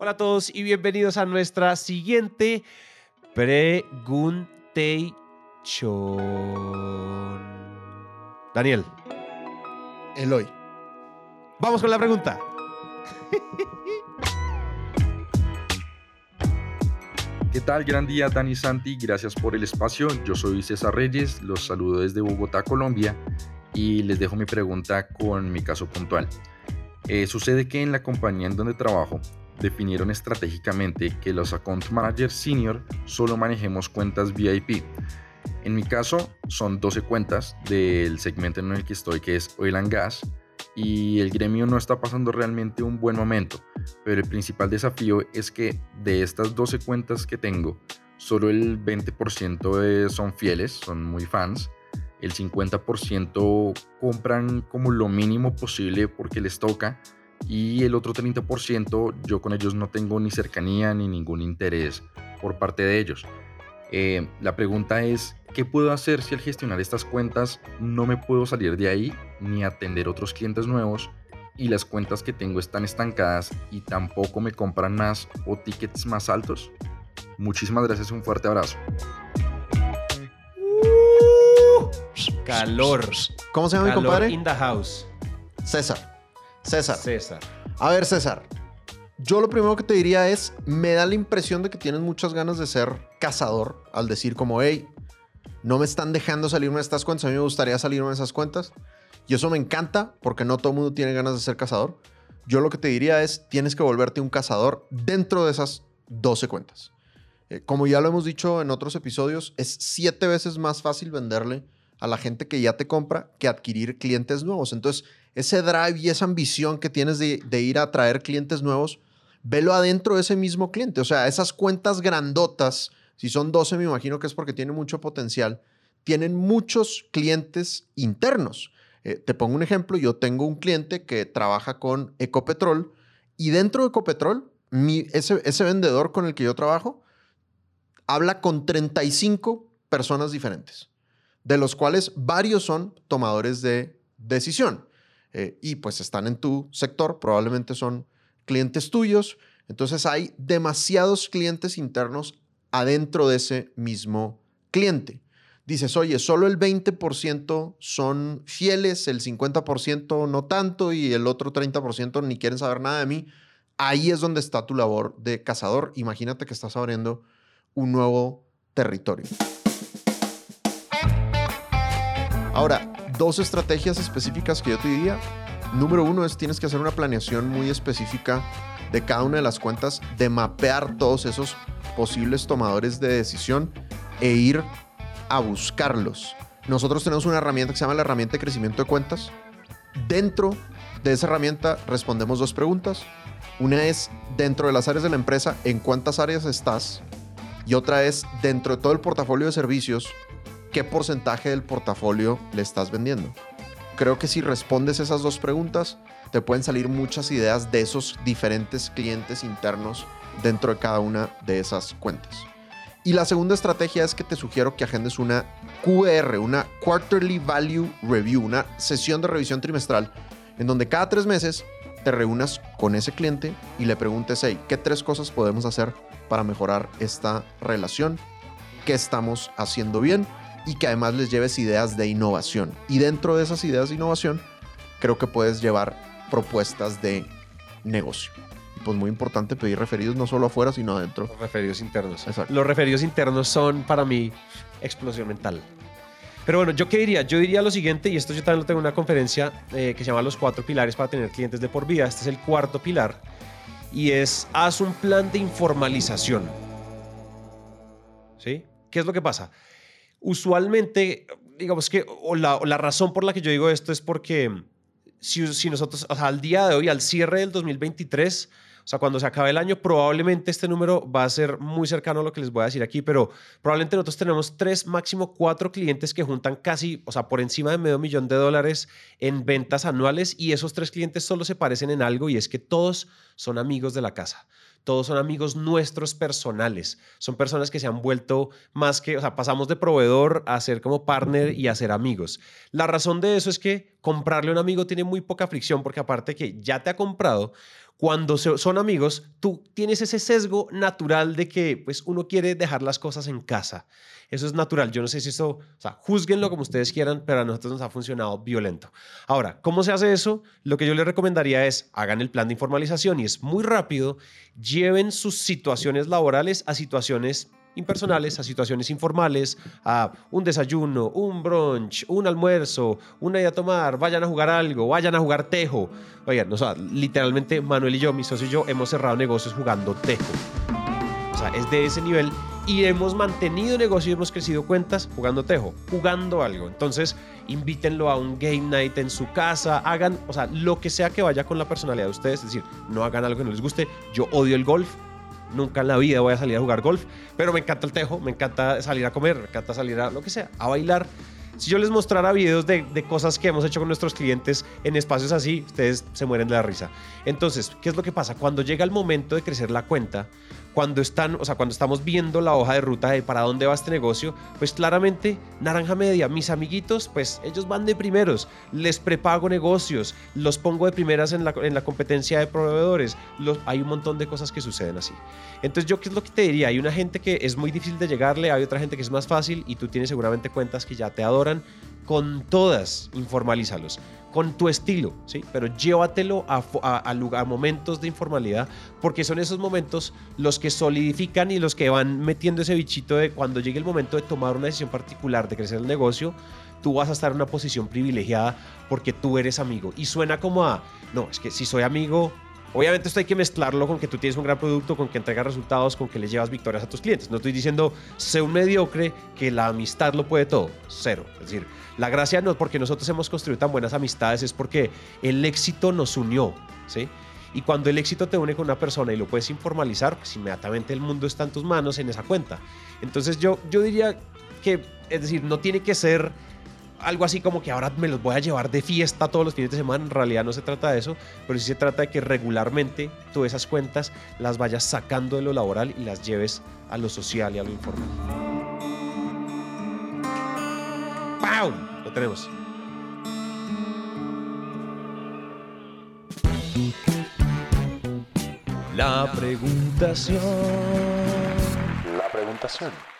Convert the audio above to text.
Hola a todos y bienvenidos a nuestra siguiente preguntation. Daniel, Eloy. vamos con la pregunta. ¿Qué tal? Gran día, Dani Santi. Gracias por el espacio. Yo soy César Reyes. Los saludo desde Bogotá, Colombia. Y les dejo mi pregunta con mi caso puntual. Eh, sucede que en la compañía en donde trabajo definieron estratégicamente que los account managers senior solo manejemos cuentas VIP. En mi caso son 12 cuentas del segmento en el que estoy que es Oil and Gas y el gremio no está pasando realmente un buen momento, pero el principal desafío es que de estas 12 cuentas que tengo, solo el 20% son fieles, son muy fans, el 50% compran como lo mínimo posible porque les toca y el otro 30% yo con ellos no tengo ni cercanía ni ningún interés por parte de ellos. Eh, la pregunta es, ¿qué puedo hacer si al gestionar estas cuentas no me puedo salir de ahí ni atender otros clientes nuevos y las cuentas que tengo están estancadas y tampoco me compran más o tickets más altos? Muchísimas gracias y un fuerte abrazo. Calor. ¿Cómo se llama mi Calor compadre? in the house. César. César. César. A ver, César. Yo lo primero que te diría es, me da la impresión de que tienes muchas ganas de ser cazador al decir como, hey, no me están dejando salirme de estas cuentas, a mí me gustaría salirme de esas cuentas. Y eso me encanta porque no todo el mundo tiene ganas de ser cazador. Yo lo que te diría es, tienes que volverte un cazador dentro de esas 12 cuentas. Eh, como ya lo hemos dicho en otros episodios, es siete veces más fácil venderle a la gente que ya te compra que adquirir clientes nuevos. Entonces, ese drive y esa ambición que tienes de, ir a traer clientes nuevos, velo adentro de ese mismo cliente. O sea, esas cuentas grandotas, si son 12, me imagino que es porque tienen mucho potencial, tienen muchos clientes internos. Eh, te pongo un ejemplo, yo tengo un cliente que trabaja con Ecopetrol y dentro de Ecopetrol, ese, ese vendedor con el que yo trabajo habla con 35 personas diferentes, de los cuales varios son tomadores de decisión. Eh, y pues están en tu sector, probablemente son clientes tuyos. Entonces hay demasiados clientes internos adentro de ese mismo cliente. Dices, oye, solo el 20% son fieles, el 50% no tanto y el otro 30% ni quieren saber nada de mí. Ahí es donde está tu labor de cazador. Imagínate que estás abriendo un nuevo territorio. Ahora, dos estrategias específicas que yo te diría. Número uno es tienes que hacer una planeación muy específica de cada una de las cuentas, de mapear todos esos posibles tomadores de decisión e ir a buscarlos. Nosotros tenemos una herramienta que se llama la herramienta de crecimiento de cuentas. Dentro de esa herramienta respondemos dos preguntas. Una es dentro de las áreas de la empresa, ¿en cuántas áreas estás? Y otra es dentro de todo el portafolio de servicios, ¿qué porcentaje del portafolio le estás vendiendo? Creo que si respondes esas dos preguntas, te pueden salir muchas ideas de esos diferentes clientes internos dentro de cada una de esas cuentas. Y la segunda estrategia es que te sugiero que agendes una QR, una Quarterly Value Review, una sesión de revisión trimestral, en donde cada tres meses te reúnas con ese cliente y le preguntes, hey, ¿qué tres cosas podemos hacer para mejorar esta relación? ¿Qué estamos haciendo bien? Y que además les lleves ideas de innovación. Y dentro de esas ideas de innovación, creo que puedes llevar propuestas de negocio. Y pues muy importante pedir referidos no solo afuera, sino adentro. Los referidos internos. Exacto. Los referidos internos son para mí explosión mental. Pero bueno, ¿yo qué diría? Yo diría lo siguiente, y esto yo también lo tengo en una conferencia eh, que se llama Los cuatro pilares para tener clientes de por vida. Este es el cuarto pilar. Y es, haz un plan de informalización. ¿Sí? ¿Qué es lo que pasa? Usualmente, digamos que, o la, razón por la que yo digo esto es porque si, si nosotros, o sea, al día de hoy, al cierre del 2023, o sea, cuando se acabe el año, probablemente este número va a ser muy cercano a lo que les voy a decir aquí, pero probablemente nosotros tenemos tres, máximo cuatro clientes que juntan casi, o sea, por encima de medio millón de dólares en ventas anuales y esos tres clientes solo se parecen en algo y es que todos son amigos de la casa. Todos son amigos nuestros personales. Son personas que se han vuelto más que, o sea, pasamos de proveedor a ser como partner y a ser amigos. La razón de eso es que comprarle a un amigo tiene muy poca fricción porque aparte que ya te ha comprado, cuando son amigos, tú tienes ese sesgo natural de que pues uno quiere dejar las cosas en casa. Eso es natural. Yo no sé si eso, o sea, juzguenlo como ustedes quieran, pero a nosotros nos ha funcionado violento. Ahora, ¿cómo se hace eso? Lo que yo les recomendaría es hagan el plan de informalización y es muy rápido. Lleven sus situaciones laborales a situaciones impersonales a situaciones informales, a un desayuno, un brunch, un almuerzo, una idea a tomar, vayan a jugar algo, vayan a jugar tejo. Oigan, o sea, literalmente Manuel y yo, mi socio y yo, hemos cerrado negocios jugando tejo. O sea, es de ese nivel y hemos mantenido negocios hemos crecido cuentas jugando tejo, jugando algo. Entonces, invítenlo a un game night en su casa, hagan, o sea, lo que sea que vaya con la personalidad de ustedes, es decir, no hagan algo que no les guste. Yo odio el golf, Nunca en la vida voy a salir a jugar golf, pero me encanta el tejo, me encanta salir a comer, me encanta salir a lo que sea, a bailar. Si yo les mostrara videos de, de, cosas que hemos hecho con nuestros clientes en espacios así, ustedes se mueren de la risa. Entonces, ¿qué es lo que pasa? Cuando llega el momento de crecer la cuenta, cuando están, o sea, cuando estamos viendo la hoja de ruta de para dónde va este negocio, pues claramente naranja media, mis amiguitos, pues ellos van de primeros, les prepago negocios, los pongo de primeras en la, en la competencia de proveedores, hay un montón de cosas que suceden así. Entonces yo qué es lo que te diría, hay una gente que es muy difícil de llegarle, hay otra gente que es más fácil y tú tienes seguramente cuentas que ya te adoran, con todas informalízalos con tu estilo, ¿sí? Pero llévatelo a, a, momentos de informalidad, porque son esos momentos los que solidifican y los que van metiendo ese bichito de cuando llegue el momento de tomar una decisión particular de crecer el negocio, tú vas a estar en una posición privilegiada porque tú eres amigo. Y suena como a, no, es que si soy amigo, Obviamente esto hay que mezclarlo con que tú tienes un gran producto, con que entregas resultados, con que le llevas victorias a tus clientes. No estoy diciendo, sé un mediocre, que la amistad lo puede todo. Cero. Es decir, la gracia no porque nosotros hemos construido tan buenas amistades, es porque el éxito nos unió, ¿sí? Y cuando el éxito te une con una persona y lo puedes informalizar, pues inmediatamente el mundo está en tus manos en esa cuenta. Entonces yo, yo diría que, es decir, no tiene que ser algo así como que ahora me los voy a llevar de fiesta todos los fines de semana. En realidad no se trata de eso, pero sí se trata de que regularmente tú esas cuentas las vayas sacando de lo laboral y las lleves a lo social y a lo informal. ¡Pau! Lo tenemos. La preguntación. La preguntación.